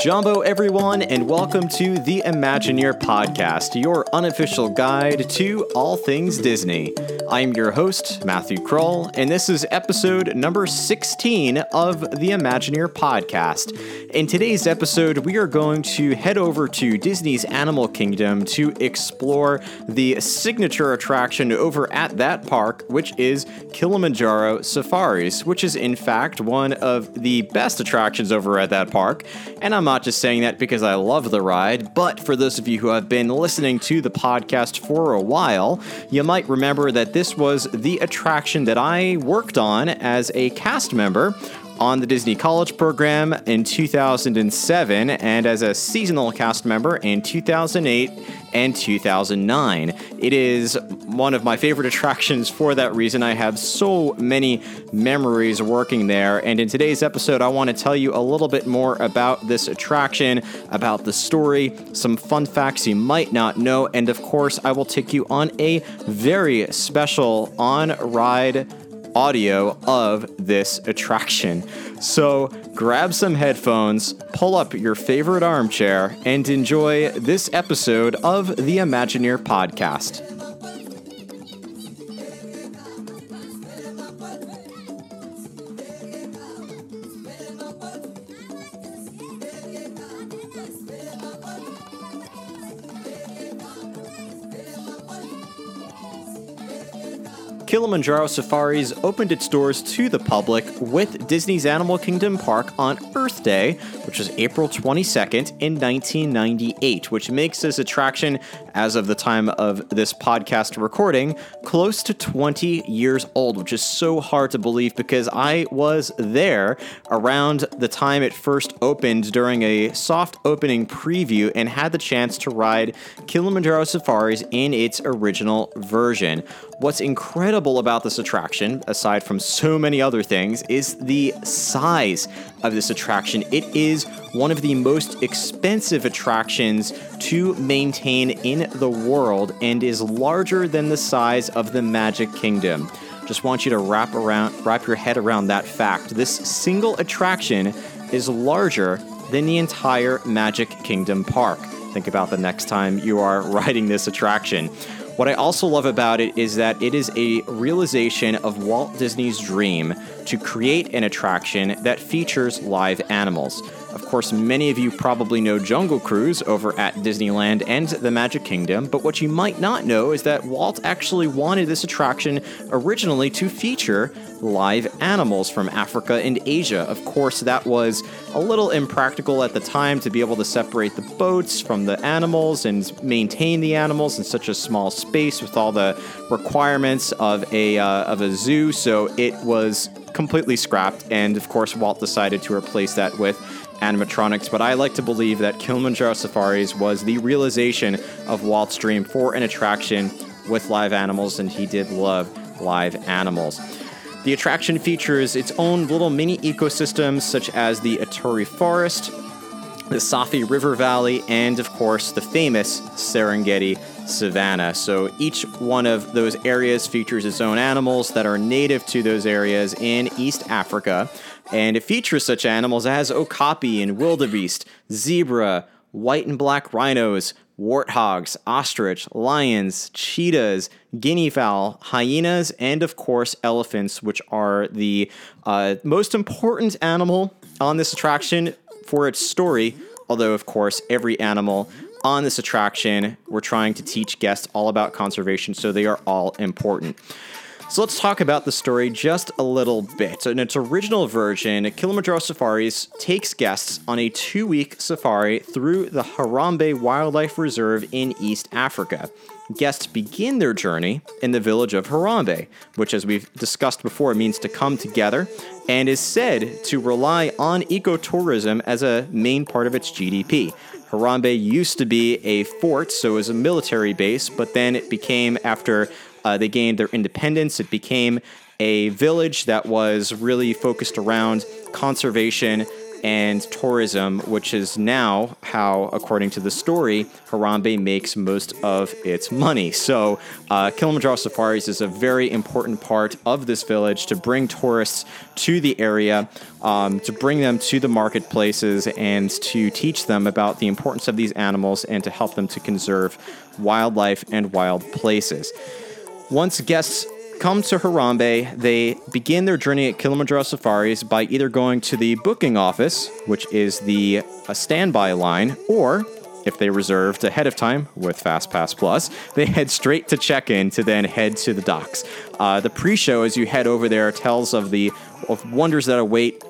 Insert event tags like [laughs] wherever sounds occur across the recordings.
Jambo, everyone, and welcome to the Imagineer Podcast, your unofficial guide to all things Disney. I'm your host, Matthew Kroll, and this is episode number 16 of the Imagineer Podcast. In today's episode, we are going to head over to Disney's Animal Kingdom to explore the signature attraction over at that park, which is Kilimanjaro Safaris, which is in fact one of the best attractions over at that park. And I'm not just saying that because I love the ride, but for those of you who have been listening to the podcast for a while, you might remember that this was the attraction that I worked on as a cast member on the Disney College program in 2007 and as a seasonal cast member in 2008 and 2009. It is one of my favorite [laughs] attractions for that reason. I have so many memories working there. And in today's episode, I want to tell you a little bit more about this attraction, about the story, some fun facts you might not know, and of course, I will take you on a very special on ride audio of this attraction. So grab some headphones, pull up your favorite armchair, and enjoy this episode of the Imagineer podcast. Kilimanjaro Safaris opened its doors to the public with Disney's Animal Kingdom Park on Earth Day, which was April 22nd in 1998, which makes this attraction, as of the time of this podcast recording, close to 20 years old, which is so hard to believe because I was there around the time it first opened during a soft opening preview and had the chance to ride Kilimanjaro Safaris in its original version. What's incredible about this attraction, aside from so many other things, is the size of this attraction. It is one of the most expensive attractions to maintain in the world and is larger than the size of the Magic Kingdom. Just want you to wrap around wrap your head around that fact. This single attraction is larger than the entire Magic Kingdom park. Think about the next time you are [laughs] riding this attraction. What I also love about it is that it is a realization of Walt Disney's dream to create an attraction that features live animals. Of course, many of you probably know Jungle Cruise over at Disneyland and the Magic Kingdom, but what you might not know is that Walt actually wanted this attraction originally to feature live animals from Africa and Asia. Of course, that was a little impractical at the time to be able to separate the boats from the animals and maintain the animals in such a small space with all the requirements of a uh, of a zoo. So it was completely scrapped, and of course, Walt decided to replace that with animatronics, but I like to believe that Kilimanjaro Safaris was the realization of Walt's dream for an attraction with live animals, and he did love live animals. The attraction features its own little mini ecosystems, such as the Ituri Forest, the Safi River Valley, and of course the famous Serengeti Savannah. So each one of those areas features its own animals that are native to those areas in East Africa. And it features such animals as okapi and wildebeest, zebra, white and black rhinos, warthogs, ostrich, lions, cheetahs, guinea fowl, hyenas, and of course elephants, which are the uh, most important animal on this attraction for its story. Although, of course, every animal on this attraction, we're trying to teach guests all about conservation, so they are all important. So let's talk about the story just a little bit. In its original version, Kilimanjaro Safaris takes guests on a two week safari through the Harambe Wildlife Reserve in East Africa. Guests begin their journey in the village of Harambe, which, as we've discussed before, means to come together and is said to rely on ecotourism as a main part of its GDP. Harambe used to be a fort, so it was a military base, but then it became, after uh, they gained their independence. It became a village that was really focused around conservation and tourism, which is now how, according to the story, Harambe makes most of its money. So, uh, Kilimanjaro Safaris is a very important part of this village to bring tourists to the area, um, to bring them to the marketplaces, and to teach them about the importance of these animals and to help them to conserve wildlife and wild places. Once guests come to Harambe, they begin their journey at Kilimanjaro Safaris by either going to the booking office, which is the a standby line, or if they reserved ahead of time with FastPass Plus, [laughs] they head straight to check in to then head to the docks. Uh, the pre show, as you head over there, tells of the of wonders that await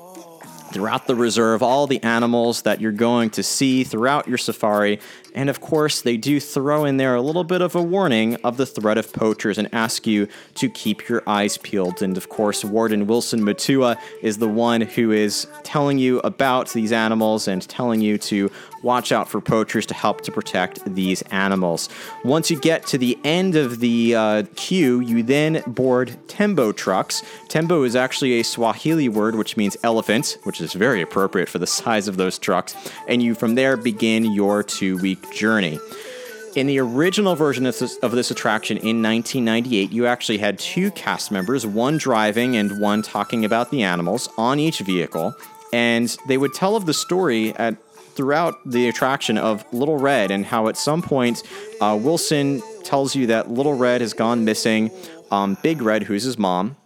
throughout the reserve, all the animals that you're going to see throughout your safari. And of course, they do throw in there a little bit of a warning of the threat of poachers and ask you to keep your eyes peeled. And of course, Warden Wilson Matua is the one who is telling you about these animals and telling you to watch out for poachers to help to protect these animals. Once you get to the end of the uh, queue, you then board tembo trucks. Tembo is actually a Swahili word which means elephant, which is very appropriate for the [laughs] size of those trucks. And you from there begin your two week journey. In the original version of this, of this, attraction in 1998, you actually had two cast members, one driving and one talking about the animals on each vehicle. And they would tell of the story at throughout the attraction of Little Red and how at some point uh, Wilson tells you that Little Red has gone missing. Um, Big Red, who's his mom,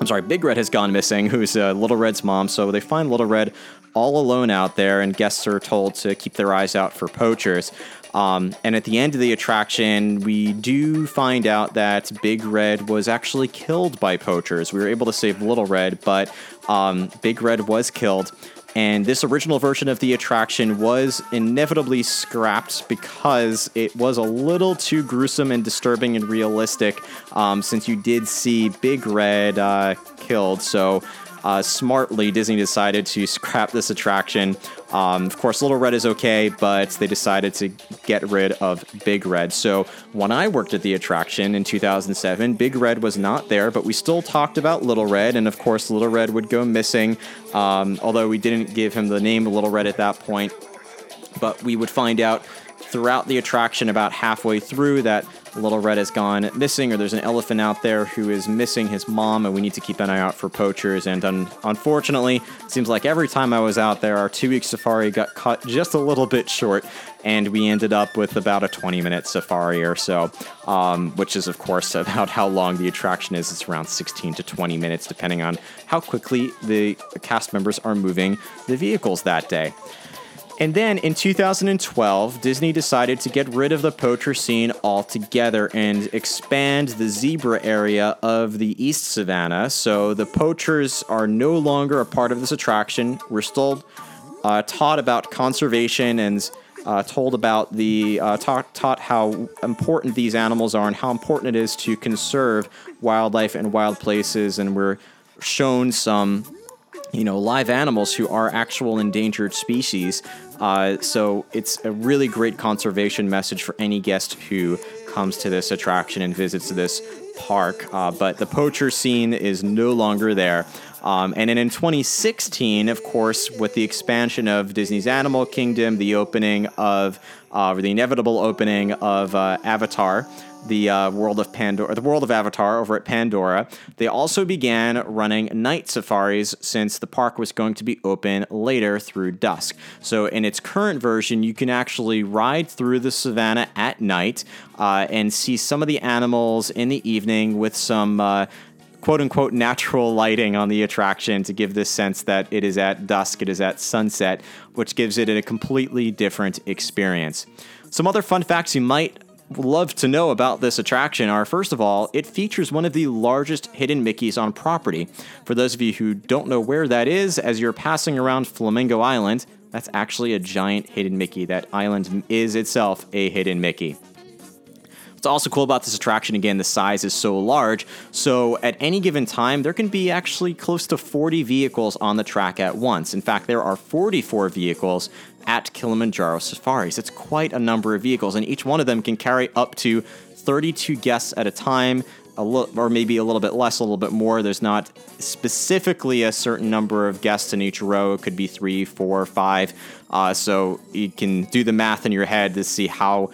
I'm sorry, Big Red has gone missing, who's uh, Little Red's mom. So they find Little Red all alone out there, and guests are told to keep their eyes out for poachers. Um, and at the end of the attraction, we do find out that Big Red was actually killed by poachers. We were able to save Little Red, but um, Big Red was killed. And this original version of the attraction was inevitably scrapped because it was a little too gruesome and disturbing and realistic um, since you did see Big Red uh, killed. So uh, smartly, Disney decided to scrap this attraction. Um, of course, Little Red is okay, but they decided to get rid of Big Red. So when I worked at the attraction in 2007, Big Red was not there, but we still talked about Little Red, and of course, Little Red would go missing. Um, although we didn't give him the name Little Red at that point, but we would find out throughout the attraction about halfway through that Little Red has gone missing, or there's an elephant out there who is missing his mom, and we need to keep an eye out for poachers. And un- unfortunately, it seems like every time I was out there, our two week safari got cut just a little bit short, and we ended up with about a 20 minute safari or so, um, which is, of course, [laughs] about how long the attraction is. It's around 16 to 20 minutes, depending on how quickly the cast members are moving the vehicles that day. And then in 2012, Disney decided to get rid of the poacher scene altogether and expand the zebra area of the East Savannah. So the poachers are no longer a part of this attraction. We're still uh, taught about conservation and uh, told about the uh, taught, taught how important these animals are and how important it is to conserve wildlife and wild places. And we're shown some you know, live animals who are actual endangered species. Uh, so it's a really great conservation message for any guest who comes to this attraction and visits this park. Uh, but the poacher scene is no longer there. Um, and then in 2016, of course, with the expansion of Disney's Animal Kingdom, the opening of, uh, the inevitable opening of uh, Avatar, the uh, world of Pandora, the world of Avatar over at Pandora. They also began running night safaris since the park was going to be open later through dusk. So in its current version, you can actually ride through the savannah at night uh, and see some of the animals in the evening with some. Uh, quote unquote natural lighting on the attraction to give this sense that it is at dusk, it is at sunset, which gives it a completely different experience. Some other fun facts you might love to know about this attraction are first of all, it features one of the largest hidden Mickeys on property. For those of you who don't know where that is, as you're passing around Flamingo Island, that's actually a giant hidden Mickey. That island is itself a hidden Mickey. What's also cool about this attraction, again, the size is so large. So at any given time, there can be actually close to 40 vehicles on the track at once. In fact, there are 44 vehicles at Kilimanjaro Safaris. It's quite a number of vehicles, and each one of them can carry up to 32 guests at a time. a or maybe a little bit less, a little bit more. There's not specifically a certain number of guests in each row. It could be three, four, five. Uh, so you can do the math in your head to see how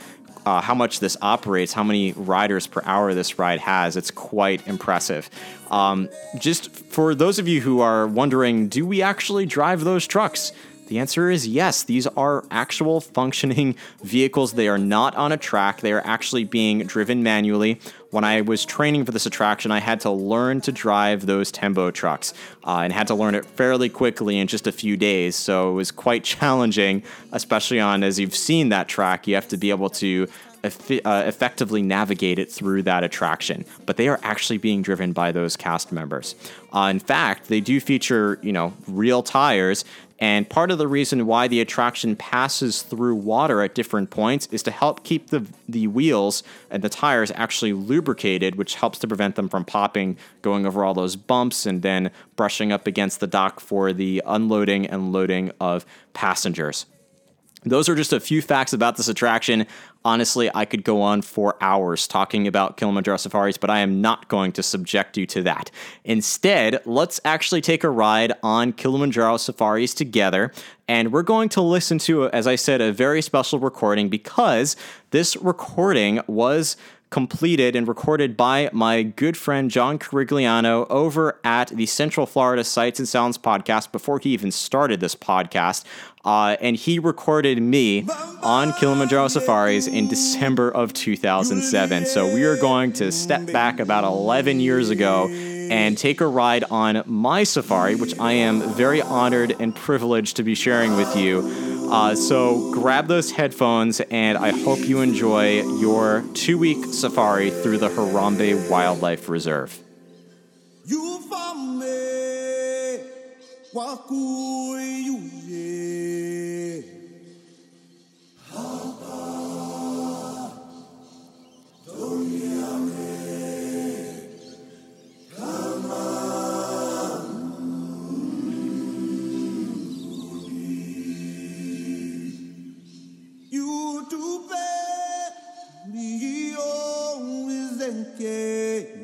uh, how much this operates, how many riders per hour this ride has. It's quite impressive. Um, just for those of you who are wondering, do we actually drive those trucks? The answer is yes. These are actual functioning vehicles. They are not on a track, they are actually being driven manually. When I was training for this attraction, I had to learn to drive those Tembo trucks uh, and had to learn it fairly quickly in just a few days. So it was quite [laughs] challenging, especially on, as you've seen that track, you have to be able to eff- uh, effectively navigate it through that attraction. But they are actually being driven by those cast members. Uh, in fact, they do feature, you know, real tires and part of the reason why the attraction passes through water at different points is to help keep the, the wheels and the tires actually lubricated, which helps to prevent them from popping, going over all those bumps, and then brushing up against the dock for the unloading and loading of passengers. Those are just a few facts about this attraction. Honestly, I could go on for hours talking about Kilimanjaro Safaris, but I am not going to subject you to that. Instead, let's actually take a ride on Kilimanjaro Safaris together. And we're going to listen to, as I said, a very special recording because this recording was completed and recorded by my good friend John Carigliano over at the Central Florida Sights and Sounds podcast before he even started this podcast. Uh, and he recorded me on Kilimanjaro Safaris in December of 2007. So we are going to step back about 11 years ago and take a ride on my safari, which I am very honored and privileged to be sharing with you. Uh, so grab those headphones, and I hope you enjoy your two week safari through the Harambe Wildlife Reserve. gente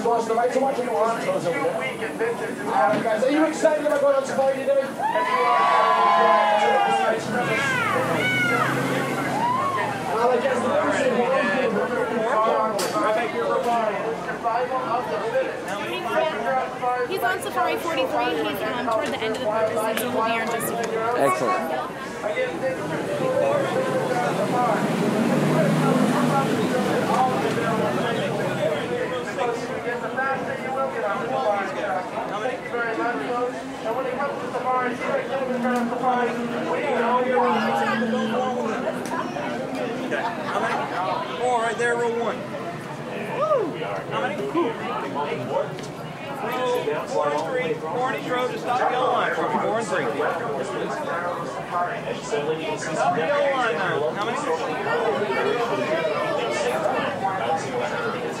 guys lost the right to watch any Broncos over there. Um, guys, are you excited about going on safari today? Well, I guess the person who He's on Safari 43. He's um, toward the end of the purchase. He will be here in just a few. Excellent. Four right there, row one. How many? Row four and three. Row. Just stop the yellow line for. Four and three. Stop the yellow line now. How many?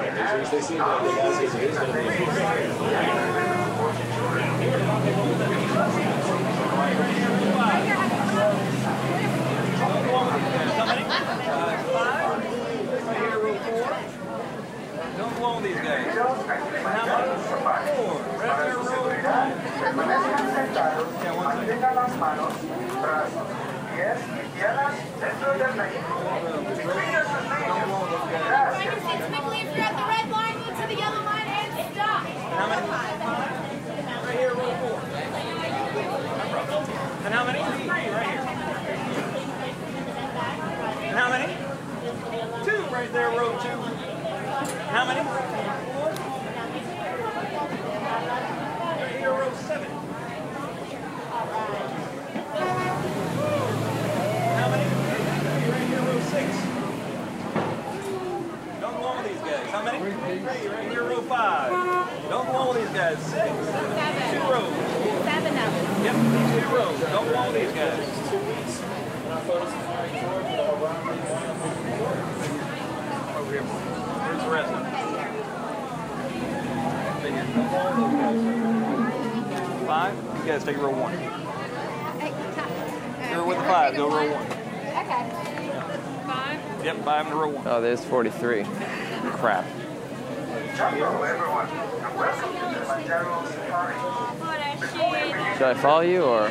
there, row one. Yeah, one second. Quickly, if you're at the red line, to the yellow line and stop. How many? Right here, row four. And how many? Three, right here. And how many? Two, right there, row two. How many? Four. Right here, row seven. How many? Right here, row six. Don't go on with these guys. How many? Three, right here, row five. Don't go on with these guys. Six. Seven. Two rows. Seven of them. Yep, two rows. Don't go on with these guys. Over here. Here's the rest of them. Stay here. Don't go on with. Five. You guys take row one. Go with the five. Go row one. Okay. Five. Yep, five in row one. Oh, there's 43. Crap. Should I follow you or?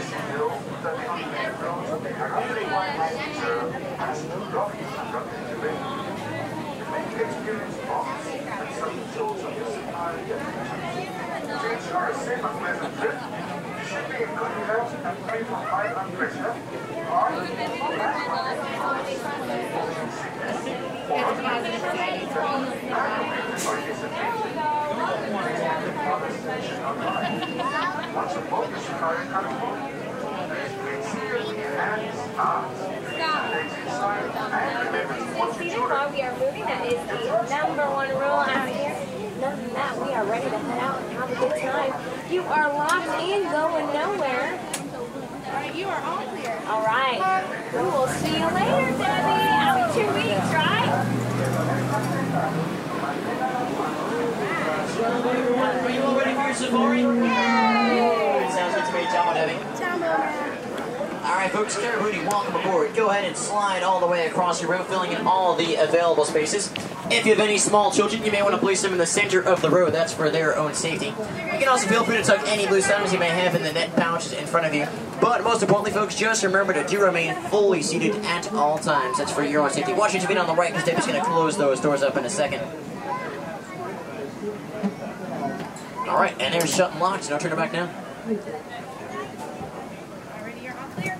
Season why we are moving. That is the number one rule out here. None of that. We are ready to head out and have a good time. You are locked in, going nowhere. All right, you are all clear. All right. We will see you later, Debbie. Out in two weeks, right? Are you all ready for your safari? Sounds Debbie. All right, folks, Karibuni, welcome aboard. Go ahead and slide all the way across your row, filling in all the available spaces. If you have any small children, you may want to place them in the center of the road. That's for their own safety. You can also feel free to tuck any loose items you may have in the net pouches in front of you. But most importantly, folks, just remember to do remain fully seated at all times. That's for your own safety. Watch your feet on the right because Debbie's going to close those doors up in a second. All right, and there's shut and locked. Now turn it back down.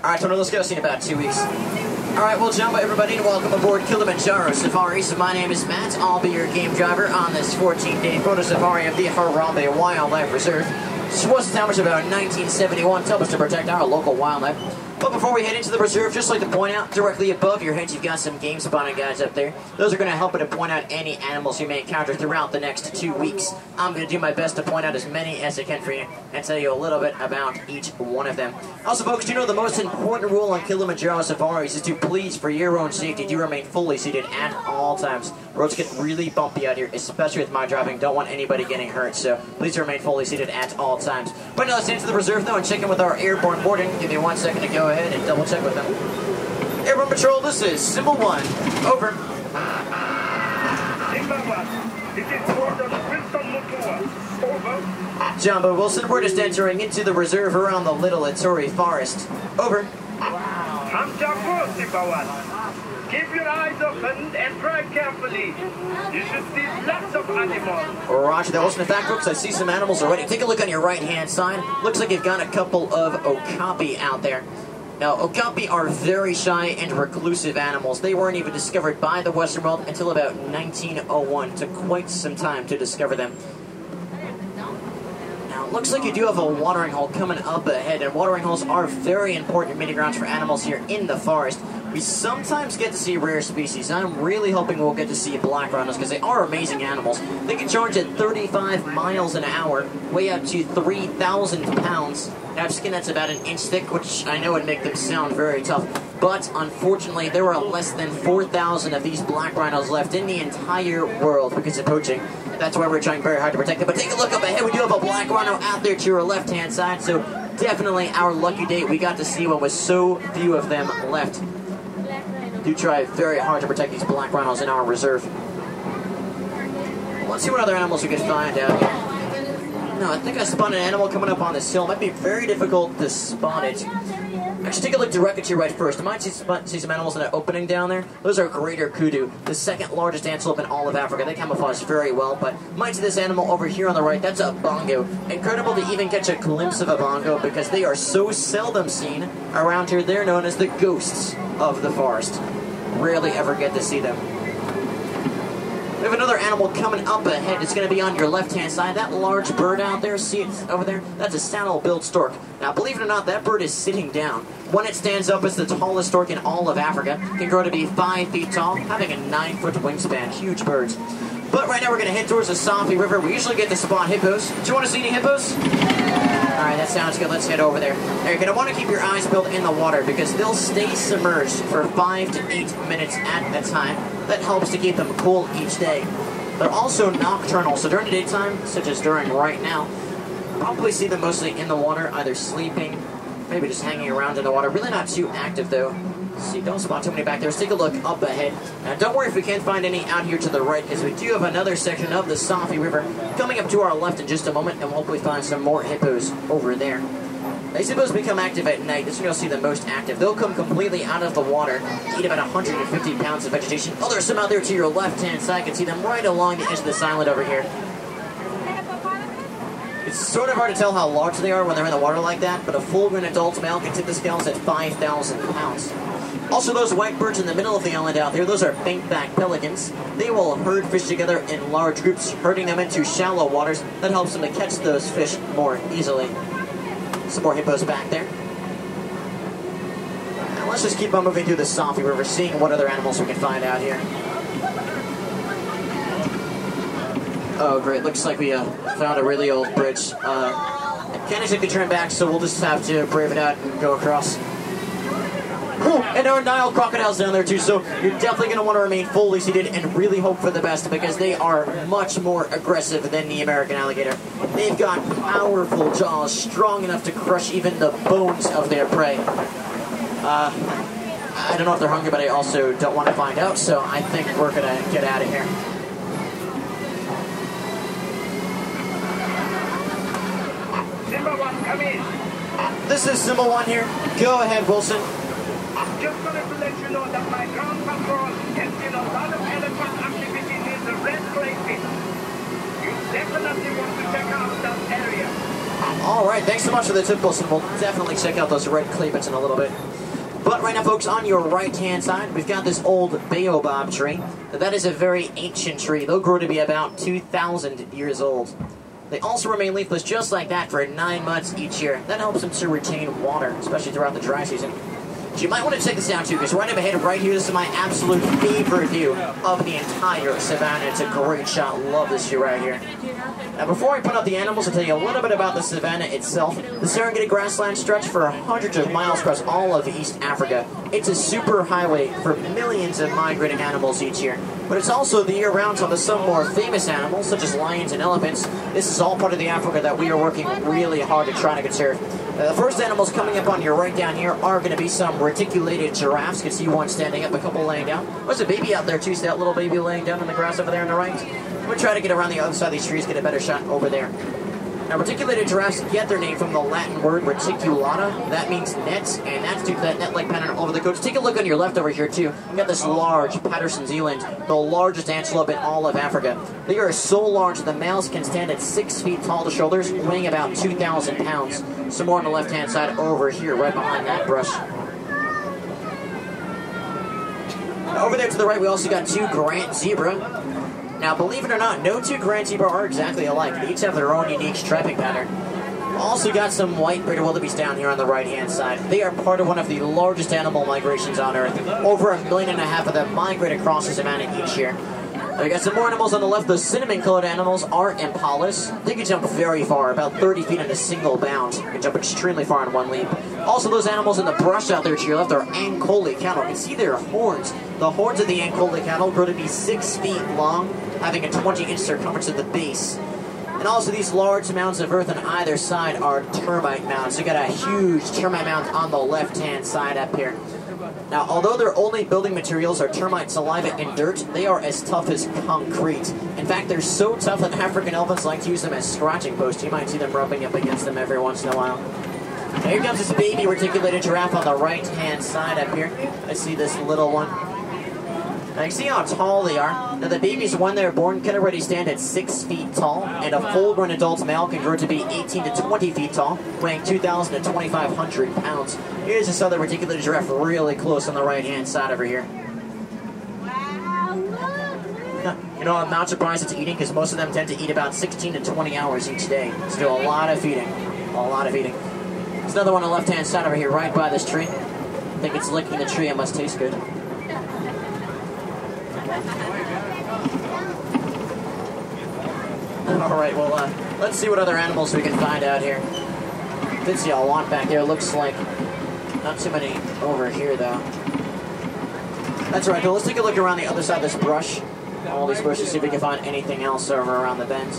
Already, you're all clear. All right, Tony, let's go. See you in about two weeks. All right, well, jump everybody, and welcome aboard Kilimanjaro Safari. So my name is Matt. I'll be your game driver on this 14-day photo safari of the Harambe Wildlife Reserve. This was established about 1971 to help us to protect our local wildlife. But before we head into the reserve, just like to point out, directly above your heads, you've got some game spotting guides up there. Those are going to help you to point out any animals you may encounter throughout the next two weeks. I'm going to do my best to point out as many as I can for you and tell you a little bit about each one of them. Also, folks, do you know the most important rule on Kilimanjaro safaris is to please, for your own safety, do remain fully seated at all times. Roads get really bumpy out here, especially with my driving. Don't want anybody getting hurt, so please remain fully seated at all times. But now let's into the reserve, though, and check in with our airborne boarding. Give me one second to go ahead and double check with them. Airborne Patrol, this is Simba 1. Over. This is Warden Wilson Matua. Over. Jambo Wilson, we're just entering into the reserve around the Little Ituri Forest. Over. I'm Jambo, Sibawan. Keep your eyes open and drive carefully. You should see lots of animals. Roger that. Wilson, in fact, folks, I see some animals already. Take a look on your right-hand side. Looks like you've got a couple of okapi out there. Now, okapi are very shy and reclusive animals. They weren't even discovered by the Western world until about 1901. Took quite some time to discover them. Now, it looks like you do have a watering hole coming up ahead, and watering holes are very important meeting grounds for animals here in the forest. We sometimes get to see rare species. I'm really hoping we'll get to see black rhinos because they are amazing animals. They can charge at 35 miles an hour, weigh up to 3,000 pounds, have skin that's about an inch thick, which I know would make them sound very tough. But unfortunately, there are less than 4,000 of these black rhinos left in the entire world because of poaching. That's why we're trying very hard to protect them. But take a look up ahead. We do have a black rhino out there to your left-hand side, so definitely our lucky day. We got to see one with so few of them left. Do try very hard to protect these black rhinos in our reserve. Let's see what other animals we can find out here. No, I think I spotted an animal coming up on this hill. Might be very difficult to spot it. Actually, take a look directly to your right first. You might see, spot, see some animals in that opening down there. Those are greater kudu, the second largest antelope in all of Africa. They camouflage very well, but might see this animal over here on the right. That's a bongo. Incredible to even catch a glimpse of a bongo because they are so seldom seen around here. They're known as the ghosts of the forest. Rarely ever get to see them. We have another animal coming up ahead. It's going to be on your left-hand side. That large bird out there, see it over there? That's a saddle-billed stork. Now, believe it or not, that bird is sitting down. When it stands up, it's the tallest stork in all of Africa. Can grow to be five feet tall, having a nine-foot wingspan. Huge birds. But right now, we're going to head towards the Safi River. We usually get to spot hippos. Do you want to see any hippos? That sounds good. Let's head over there. Now, you're going to want to keep your eyes peeled in the water because they'll stay submerged for five to eight minutes at a time. That helps to keep them cool each day. They're also nocturnal, so during the daytime, such as during right now, probably see them mostly in the water, either sleeping, maybe just hanging around in the water. Really not too active, though. See, don't spot too many back there. Let's take a look up ahead. Now, don't worry if we can't find any out here to the right, because we do have another section of the Safi River coming up to our left in just a moment, and we'll hopefully find some more hippos over there. These hippos become active at night. This is when you'll see the most active. They'll come completely out of the water, eat about 150 pounds of vegetation. Oh, there's some out there to your left-hand side. You can see them right along the edge of this island over here. It's sort of hard to tell how large they are when they're in the water like that, but a full-grown adult male can tip the scales at 5,000 pounds. Also, those white birds in the middle of the island out there, those are bankback pelicans. They will herd fish together in large groups, herding them into shallow waters. That helps them to catch those fish more easily. Some more hippos back there. Now let's just keep on moving through the Safi River, seeing what other animals we can find out here. Oh, great. Looks like we uh, found a really old bridge. Uh, can't exactly turn back, so we'll just have to brave it out and go across. [coughs] And there are Nile crocodiles down there too, so you're definitely going to want to remain fully seated and really hope for the best because they are much more aggressive than the American alligator. They've got powerful jaws, strong enough to crush even the bones of their prey. Uh, I don't know if they're hungry, but I also don't want to find out, so I think we're going to get out of here. Simba one, come in. This is Simba 1 here. Go ahead, Wilson. Just wanted to let you know that my ground has seen a lot of elephant activity near the red clay pit. You definitely want to check out that area. All right, thanks so much for the tip, Wilson. We'll definitely check out those red clay pits in a little bit. But right now, folks, on your right-hand side, we've got this old baobab tree. That is a very ancient tree. They'll grow to be about 2,000 years old. They also remain leafless just like that for nine months each year. That helps them to retain water, especially throughout the dry season. So you might want to check this out too, because right up ahead, right here, this is my absolute favorite view of the entire savannah. It's a great shot. Love this view right here. Now, before I put up the animals, I'll tell you a little bit about the savannah itself. The Serengeti grassland stretch for hundreds of miles across all of East Africa. It's a super highway for millions of migrating animals each year. But it's also the year-round home to some more famous animals, such as lions and elephants. This is all part of the Africa that we are working really hard to try to conserve. Uh, the first animals coming up on your right down here are going to be some reticulated giraffes. You can see one standing up, a couple laying down. There's a baby out there too, see that little baby laying down in the grass over there on the right? I'm to try to get around the other side of these trees, get a better shot over there. Now, reticulated giraffes get their name from the Latin word reticulata. That means nets, and that's due to that net-like pattern over the coast. Take a look on your left over here, too. You got this large Patterson eland, the largest antelope in all of Africa. They are so large that the males can stand at six feet tall to shoulders, weighing about 2,000 pounds. Some more on the left-hand side over here, right behind that brush. Over there to the right, we also got two Grant zebra. Now, believe it or not, no two Grant zebra are exactly alike. They each have their own unique striping pattern. Also got some white greater wildebeest down here on the right-hand side. They are part of one of the largest animal migrations on Earth. Over a million and a half of them migrate across the savannah each year. We got some more animals on the left. Those cinnamon-colored animals are impalas. They can jump very far, about 30 feet in a single bound. They can jump extremely far in one leap. Also, those animals in the brush out there to your left are Ankole cattle. You can see their horns. The horns of the Ankole cattle grow to be six feet long, having a 20-inch circumference at the base. And also these large mounds of earth on either side are termite mounds. You got a huge termite mound on the left-hand side up here. Now, although their only building materials are termite saliva and dirt, they are as tough as concrete. In fact, they're so tough that African elephants like to use them as scratching posts. You might see them rubbing up against them every once in a while. Now, here comes this baby reticulated giraffe on the right-hand side up here. I see this little one. Now you see how tall they are. Now the babies, when they're born, can already stand at 6 feet tall, and a full-grown adult male can grow to be 18 to 20 feet tall, weighing 2,000 to 2,500 pounds. Here's this other reticulated giraffe really close on the right-hand side over here. Wow, look! You know, I'm not surprised it's eating because most of them tend to eat about 16 to 20 hours each day. Still a lot of feeding. A lot of feeding. There's another one on the left-hand side over here, right by this tree. I think it's licking the tree. It must taste good. [laughs] All right, well, uh, let's see what other animals we can find out here. See a lot back there. Looks like not too many over here, though. That's right. Well, let's take a look around the other side of this brush. All these bushes, see if we can find anything else over around the bends.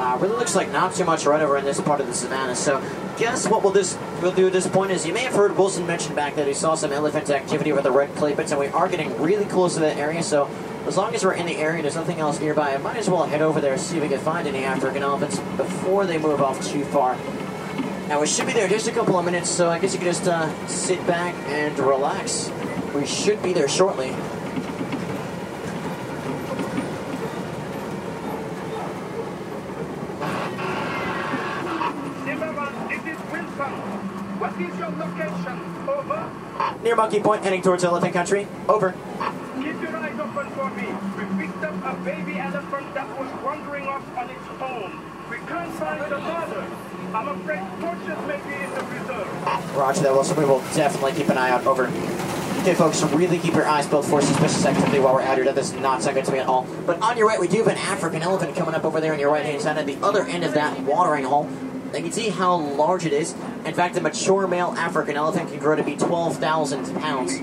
Wow, really looks like not too much right over in this part of the savannah. So, guess what we'll this we'll do at this point is you may have heard Wilson mention back that he saw some elephant activity over the red clay pits, and we are getting really close to that area. So, as long as we're in the area, there's nothing else nearby. I might as well head over there and see if we can find any African elephants before they move off too far. Now we should be there just a couple of minutes, so I guess you can just uh, sit back and relax. We should be there shortly. Zimmerman, this is Wilson. What is your location? Over. Near Monkey Point, heading towards Elephant Country. Over. Keep your eyes open for me. We picked up a baby elephant that was wandering off on its own. We can't find the mother. I'm afraid torches may be in the reserve. Roger that, Wilson. We will definitely keep an eye out. Over. Okay, folks, really keep your eyes peeled for suspicious activity while we're out here. That does not sound good to me at all. But on your right, we do have an African elephant coming up over there on your right-hand side. At the other end of that watering hole, you can see how large it is. In fact, a mature male African elephant can grow to be 12,000 pounds.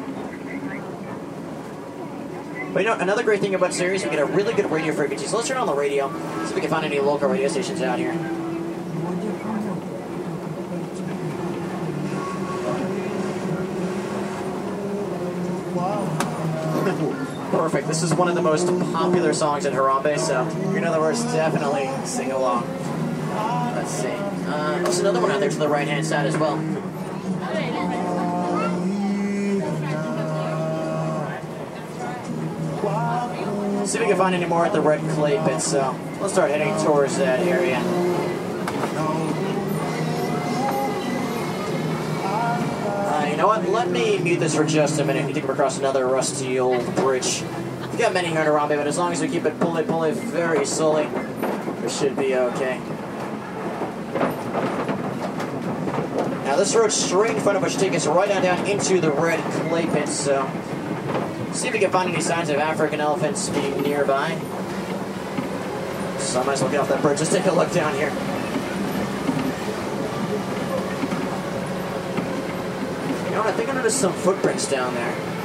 But you know, another great thing about Sirius, we get a really good radio frequency. So let's turn on the radio, see if we can find any local radio stations out here. [laughs] Perfect. This is one of the most popular songs in Harambe, so in other words, definitely sing along. Let's see. Uh, there's another one out there to the right hand side as well. See if we can find any more at the red clay pit, so let's start heading towards that area. Uh, you know what? Let me mute this for just a minute. We to come across another rusty old bridge. We've got many here in Harambe, but as long as we keep it pole pole very slowly, we should be okay. This road straight in front of us should take us right on down into the red clay pit, So see if we can find any signs of African elephants being nearby. So I might as well get off that bridge. Just take a look down here. You know what? I think I noticed some footprints down there.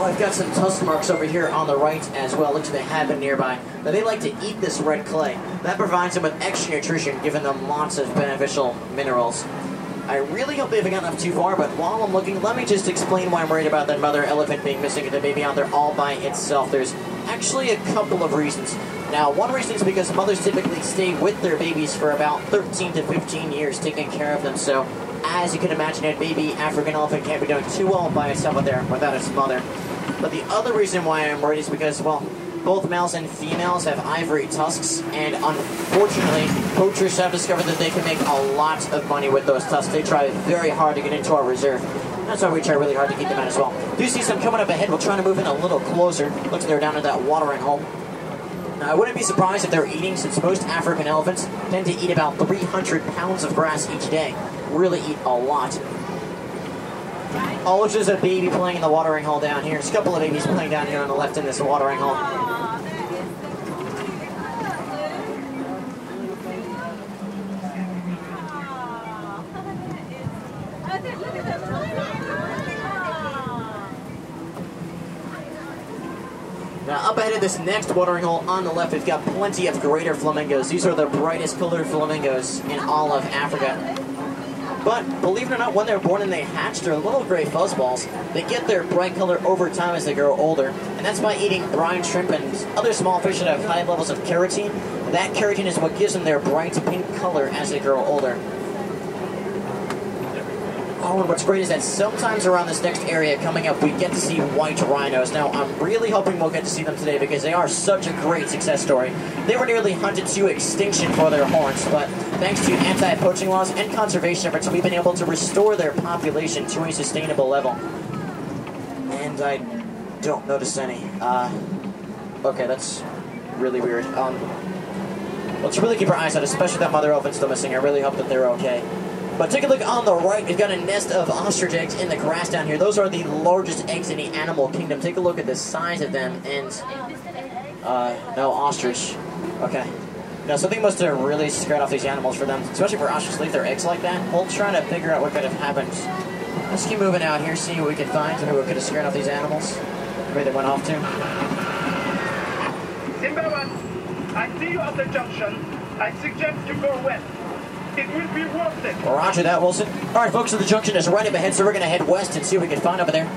Oh, I've got some tusk marks over here on the right as well. Looks like they have been nearby. Now they like to eat this red clay. That provides them with extra nutrition, giving them lots of beneficial minerals. I really hope they haven't gotten up too far, but while I'm looking, let me just explain why I'm worried about that mother elephant being missing and the baby out there all by itself. There's actually a couple of reasons. Now, one reason is because mothers typically stay with their babies for about 13 to 15 years, taking care of them. So, as you can imagine, a baby African elephant can't be doing too well by itself out there without its mother. But the other reason why I'm worried is because, well, both males and females have ivory tusks, and unfortunately, poachers have discovered that they can make a lot of money with those tusks. They try very hard to get into our reserve. That's why we try really hard to keep them out as well. Do you see some coming up ahead? We're trying to move in a little closer. Looks like they're down in that watering hole. Now, I wouldn't be surprised if they're eating, since most African elephants tend to eat about 300 pounds of grass each day. Really eat a lot. Oh, it's just a baby playing in the watering hole down here. There's a couple of babies playing down here on the left in this watering hole. Now, up ahead of this next watering hole on the left, we've got plenty of greater flamingos. These are the brightest colored flamingos in all of Africa. But believe it or not, when they're born and they hatch, they're little gray fuzzballs. They get their bright color over time as they grow older, and that's by eating brine shrimp and other small fish that have high levels of carotene. That carotene is what gives them their bright pink color as they grow older. And what's great is that sometimes around this next area coming up, we get to see white rhinos. Now, I'm really hoping we'll get to see them today because they are such a great success story. They were nearly hunted to extinction for their horns, but thanks to anti-poaching laws and conservation efforts, we've been able to restore their population to a sustainable level. And I don't notice any. Uh, okay, that's really weird. Um, let's really keep our eyes out, especially that mother elephant still missing. I really hope that they're okay. But take a look on the right. We've got a nest of ostrich eggs in the grass down here. Those are the largest eggs in the animal kingdom. Take a look at the size of them. And, uh, no, ostrich. Okay. Now, something must have really scared off these animals for them, especially for ostrich to leave their eggs like that. We'll try to figure out what could have happened. Let's keep moving out here, see what we can find, maybe what could have scared off these animals. Where they went off to. Simba one, I see you at the junction. I suggest you go west. It will be worth it. Roger that, Wilson. All right, folks, so the junction is right up ahead, so we're going to head west and see what we can find over there.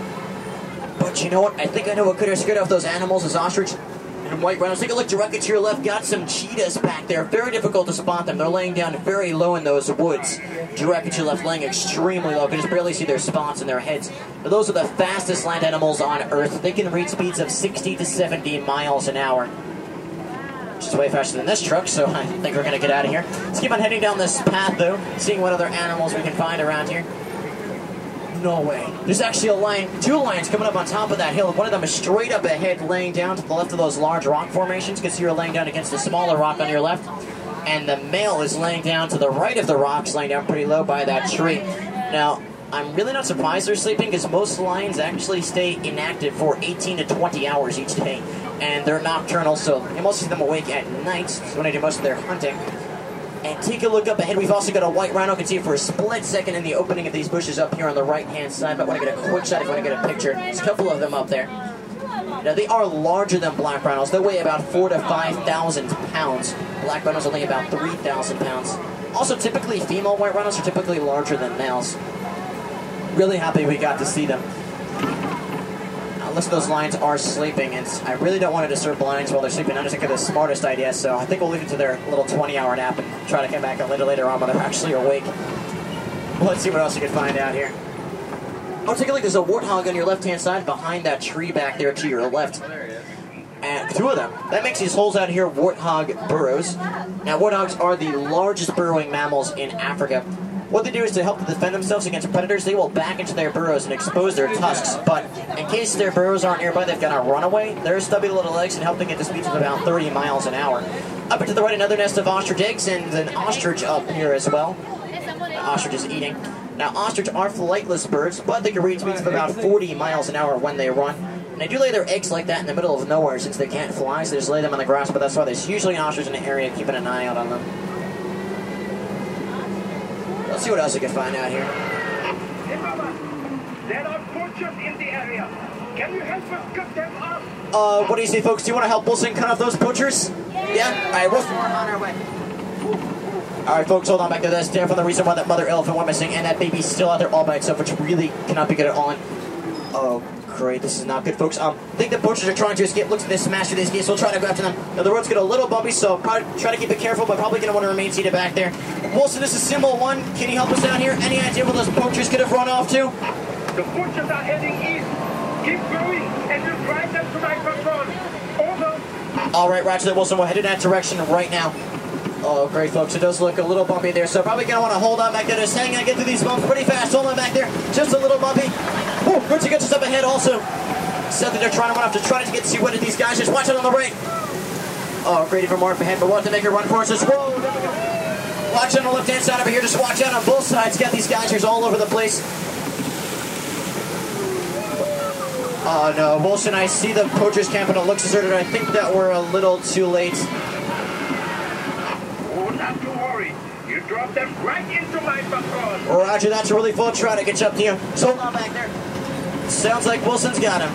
But you know what? I think I know what could have scared off those animals is ostrich and white rhinos. Take a look directly to your left. Got some cheetahs back there. Very difficult to spot them. They're laying down very low in those woods. Directly to your left, laying extremely low. You can just barely see their spots and their heads. But those are the fastest land animals on Earth. They can reach speeds of 60 to 70 miles an hour which is way faster than this truck, so I think we're going to get out of here. Let's keep on heading down this path, though, seeing what other animals we can find around here. No way. There's actually a lion, two lions coming up on top of that hill. One of them is straight up ahead, laying down to the left of those large rock formations. You can see her laying down against the smaller rock on your left. And the male is laying down to the right of the rocks, laying down pretty low by that tree. Now, I'm really not surprised they're sleeping because most lions actually stay inactive for 18 to 20 hours each day. And they're nocturnal, so you most see them awake at night when they do most of their hunting. And take a look up ahead. We've also got a white rhino. You can see it for a split second in the opening of these bushes up here on the right-hand side. But I want to get a quick shot if you want to get a picture. There's a couple of them up there. Now, they are larger than black rhinos. They weigh about four to 5,000 pounds. Black rhinos only about 3,000 pounds. Also, typically, female white rhinos are typically larger than males. Really happy we got to see them. Listen, those lions are sleeping, and I really don't want to disturb lions while they're sleeping. I don't think it's the smartest idea, so I think we'll leave it to their little 20-hour nap and try to come back a little later on when they're actually awake. Well, let's see what else we can find out here. Oh, take a look. There's a warthog on your left-hand side behind that tree back there to your left. And two of them. That makes these holes out here warthog burrows. Now, warthogs are the largest burrowing mammals in Africa. What they do is to help defend themselves against predators, they will back into their burrows and expose their tusks. But in case their burrows aren't nearby, they've got to run away. Their stubby little legs can help them get to speeds of about 30 miles an hour. Up and to the right, another nest of ostrich eggs and an ostrich up here as well. The ostrich is eating. Now, ostrich are flightless birds, but they can reach speeds of about 40 miles an hour when they run. And they do lay their eggs like that in the middle of nowhere since they can't fly, so they just lay them on the grass, but that's why there's usually an ostrich in the area keeping an eye out on them. Let's see what else we can find out here. Simba one, there are poachers in the area. Can you help us cut them off? Uh, what do you say, folks? Do you want to help Wilson cut off those poachers? Yeah? Alright, Wilson, we're on our way. Alright, folks, hold on back to this. There for the reason why that mother elephant went missing, and that baby's still out there all by itself, which really cannot be good at all. Oh, great. This is not good, folks. Um, I think the poachers are trying to escape. Looks like they smashed through these gates. We'll try to go after them. Now, the road's get a little bumpy, so probably try to keep it careful, but probably going to want to remain seated back there. Wilson, this is Simba one. Can you help us down here? Any idea where those poachers could have run off to? The poachers are heading east. Keep going, and you'll drive them to my patrol. Over. All right, Roger that, Wilson. We're head in that direction right now. Oh, great, folks. It does look a little bumpy there, so probably going to want to hold on back there. Just hang on, get through these bumps pretty fast. Hold on back there. Just a little bumpy. Oh, Richard gets us up ahead also. That they're trying to run off to try to get to see what these guys. Just watch it on the right. Oh, great, even more up ahead, but we'll have to make a run for us. Just whoa. Watch on the left-hand side over here. Just watch out on both sides. Got these geysers all over the place. Oh no, Wilson, I see the poachers camp and it looks deserted. I think that we're a little too late. Oh, not to worry. You drop them right into my patrol. Roger, that's a really full try to get you up to you. So hold on back there. Sounds like Wilson's got him.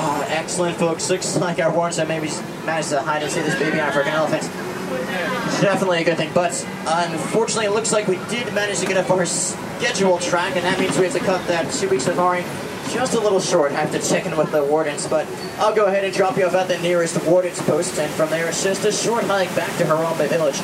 Oh, excellent, folks. Looks like our warrants have maybe managed to hide and see this baby African elephant. Definitely a good thing, but unfortunately, it looks like we did manage to get up our scheduled track, and that means we have to cut that two-week safari just a little short. I have to check in with the wardens, but I'll go ahead and drop you off at the nearest wardens post, and from there it's just a short hike back to Harambe Village.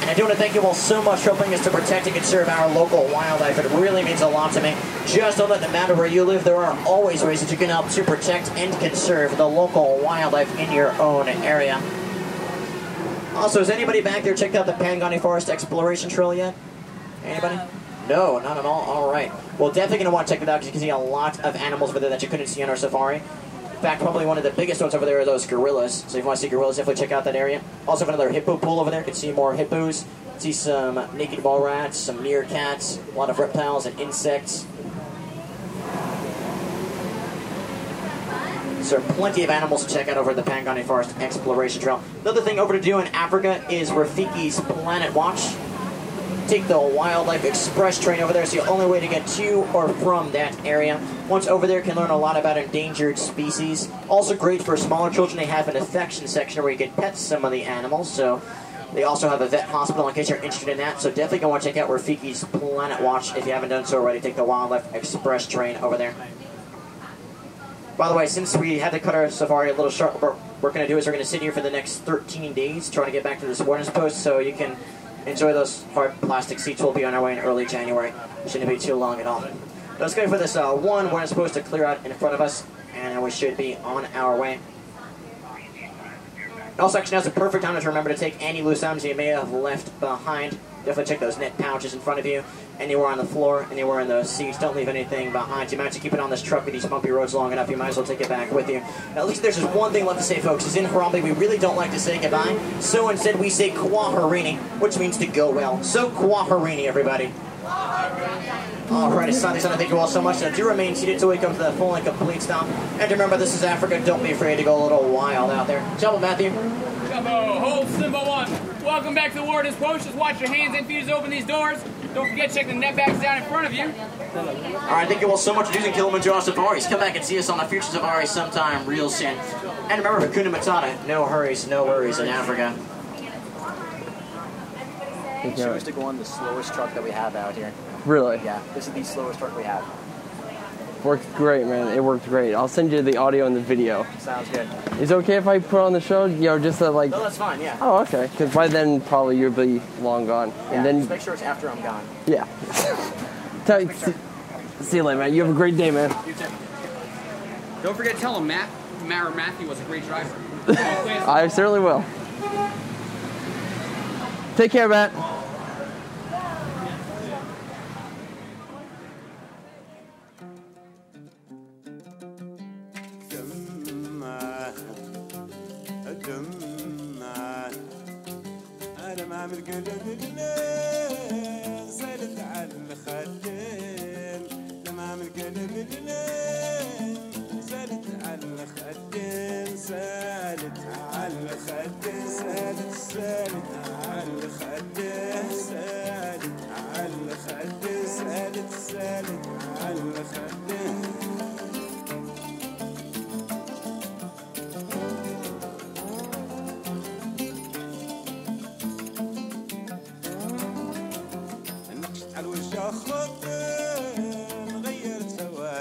And I do want to thank you all so much for helping us to protect and conserve our local wildlife. It really means a lot to me. Just don't let it matter where you live, there are always ways that you can help to protect and conserve the local wildlife in your own area. Also, has anybody back there checked out the Pangani Forest Exploration Trail yet? Anybody? No, not at all. All right. Well, definitely going to want to check it out because you can see a lot of animals over there that you couldn't see on our safari. In fact, probably one of the biggest ones over there are those gorillas. So if you want to see gorillas, definitely check out that area. Also have another hippo pool over there. You can see more hippos. See some naked mole rats, some meerkats, a lot of reptiles and insects. So plenty of animals to check out over at the Pangani Forest Exploration Trail. Another thing over to do in Africa is Rafiki's Planet Watch. Take the Wildlife Express train over there. It's the only way to get to or from that area. Once over there, can learn a lot about endangered species. Also great for smaller children. They have an affection section where you can pet some of the animals. So they also have a vet hospital in case you're interested in that. So definitely go and check out Rafiki's Planet Watch if you haven't done so already. Take the Wildlife Express train over there. By the way, since we had to cut our safari a little short, what we're going to do is we're going to sit here for the next 13 days trying to get back to this warden's post so you can enjoy those hard plastic seats. We'll be on our way in early January. Shouldn't be too long at all. Let's go for this uh, one warden's supposed to clear out in front of us, and we should be on our way. Also, actually, now's the perfect time to remember to take any loose items you may have left behind. Definitely check those net pouches in front of you, anywhere on the floor, anywhere in those seats. Don't leave anything behind. You might have to keep it on this truck with these bumpy roads long enough. You might as well take it back with you. At least there's just one thing left to say, folks. Is in Harambe, we really don't like to say goodbye. So instead, we say Kwaherini, which means to go well. So Kwaherini, everybody. Alright, Sunday, Sunday. Thank you all so much. Now, do remain seated till we come to the full and complete stop. And remember, this is Africa. Don't be afraid to go a little wild out there. Jambo, Matthew. Jambo, hold Simba one. Welcome back to the Warden's Post. Just watch your hands and feet as you open these doors. Don't forget to check the net bags down in front of you. Alright, thank you all so much for using Kilimanjaro Safaris. Come back and see us on the future safari sometime real soon. And remember, Hakuna Matata, no hurries, no worries in Africa. choose to go on the slowest truck that we have out here. Really? Yeah, this is the slowest truck we have. Worked great, man. It worked great. I'll send you the audio and the video. Sounds good. Is it okay if I put on the show? You know, just to like. No, that's fine, yeah. Oh, okay. Because by then probably you'll be long gone, Yeah, and then just make sure it's after I'm gone. yeah. [laughs] Tell, see, see you later, man. You have a great day, man. You too. Don't forget to tell him Matt, Matt Matthew was a great driver. [laughs] I certainly will. Take care, Matt.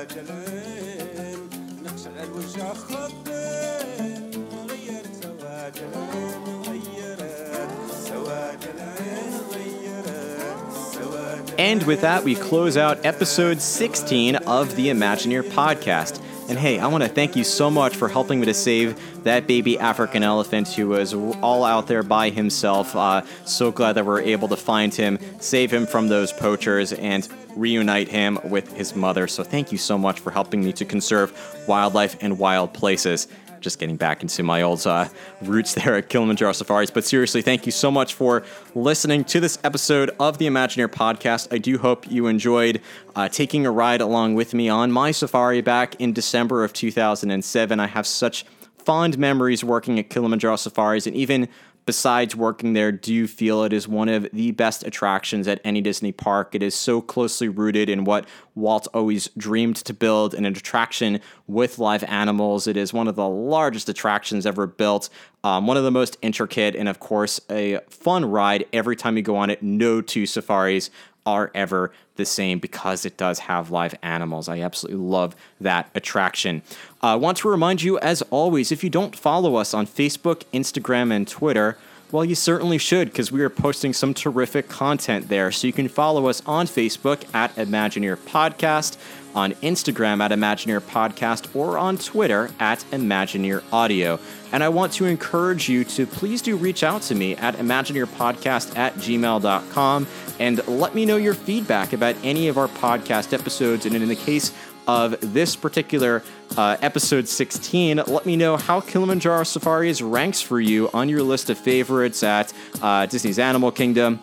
زواج العين نقشت على الوجه خطين غيرت زواج العين غيرت زواج العين غيرت زواج And with that, we close out episode 16 of the Imagineer podcast. And hey, I want to thank you so much for helping me to save that baby African elephant who was all out there by himself. Uh, so glad that we're able to find him, save him from those poachers, and reunite him with his mother. So thank you so much for helping me to conserve wildlife and wild places just getting back into my old uh, roots there at Kilimanjaro Safaris. But seriously, thank you so much for listening to this episode of the Imagineer podcast. I do hope you enjoyed uh, taking a ride along with me on my safari back in December of 2007. I have such fond memories working at Kilimanjaro Safaris, and even besides working there, do you feel it is one of the best attractions at any Disney park. It is so closely rooted in what Walt always dreamed to build an attraction with live animals. It is one of the largest attractions ever built, um, one of the most intricate, and of course, a fun ride every time you go on it. No two safaris are ever the same because it does have live animals. I absolutely love that attraction. I uh, want to remind you, as always, if you don't follow us on Facebook, Instagram, and Twitter, well, you certainly should because we are posting some terrific content there. So you can follow us on Facebook at Imagineer Podcast, on Instagram at Imagineer Podcast, or on Twitter at Imagineer Audio. And I want to encourage you to please do reach out to me at ImagineerPodcast at gmail.com and let me know your feedback about any of our podcast episodes. And in the case of this particular uh, episode 16, let me know how Kilimanjaro Safaris ranks for you on your list of favorites at uh, Disney's Animal Kingdom.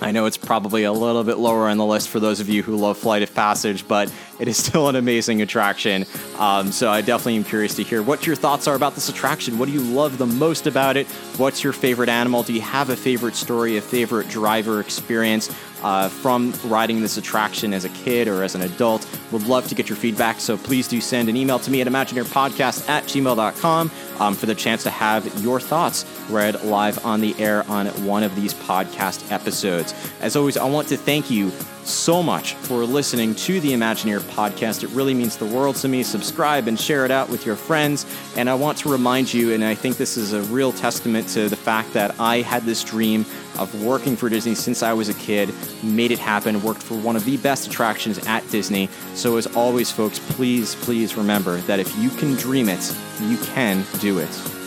I know it's probably a little bit lower on the list for those of you who love Flight of Passage, but it is [laughs] still an amazing attraction. Um, so I definitely am curious to hear what your thoughts are about this attraction. What do you love the most about it? What's your favorite animal? Do you have a favorite story, a favorite driver experience? Uh, from riding this attraction as a kid or as an adult. Would love to get your feedback, so please do send an email to me at imagineerpodcast at gmail.com um, for the chance to have your thoughts read live on the air on one of these podcast episodes. As always, I want to thank you so much for listening to the Imagineer podcast. It really means the world to me. Subscribe and share it out with your friends. And I want to remind you, and I think this is a real testament to the fact that I had this dream of working for Disney since I was a kid, made it happen, worked for one of the best attractions at Disney. So, as always, folks, please, please remember that if you can dream it, you can do it.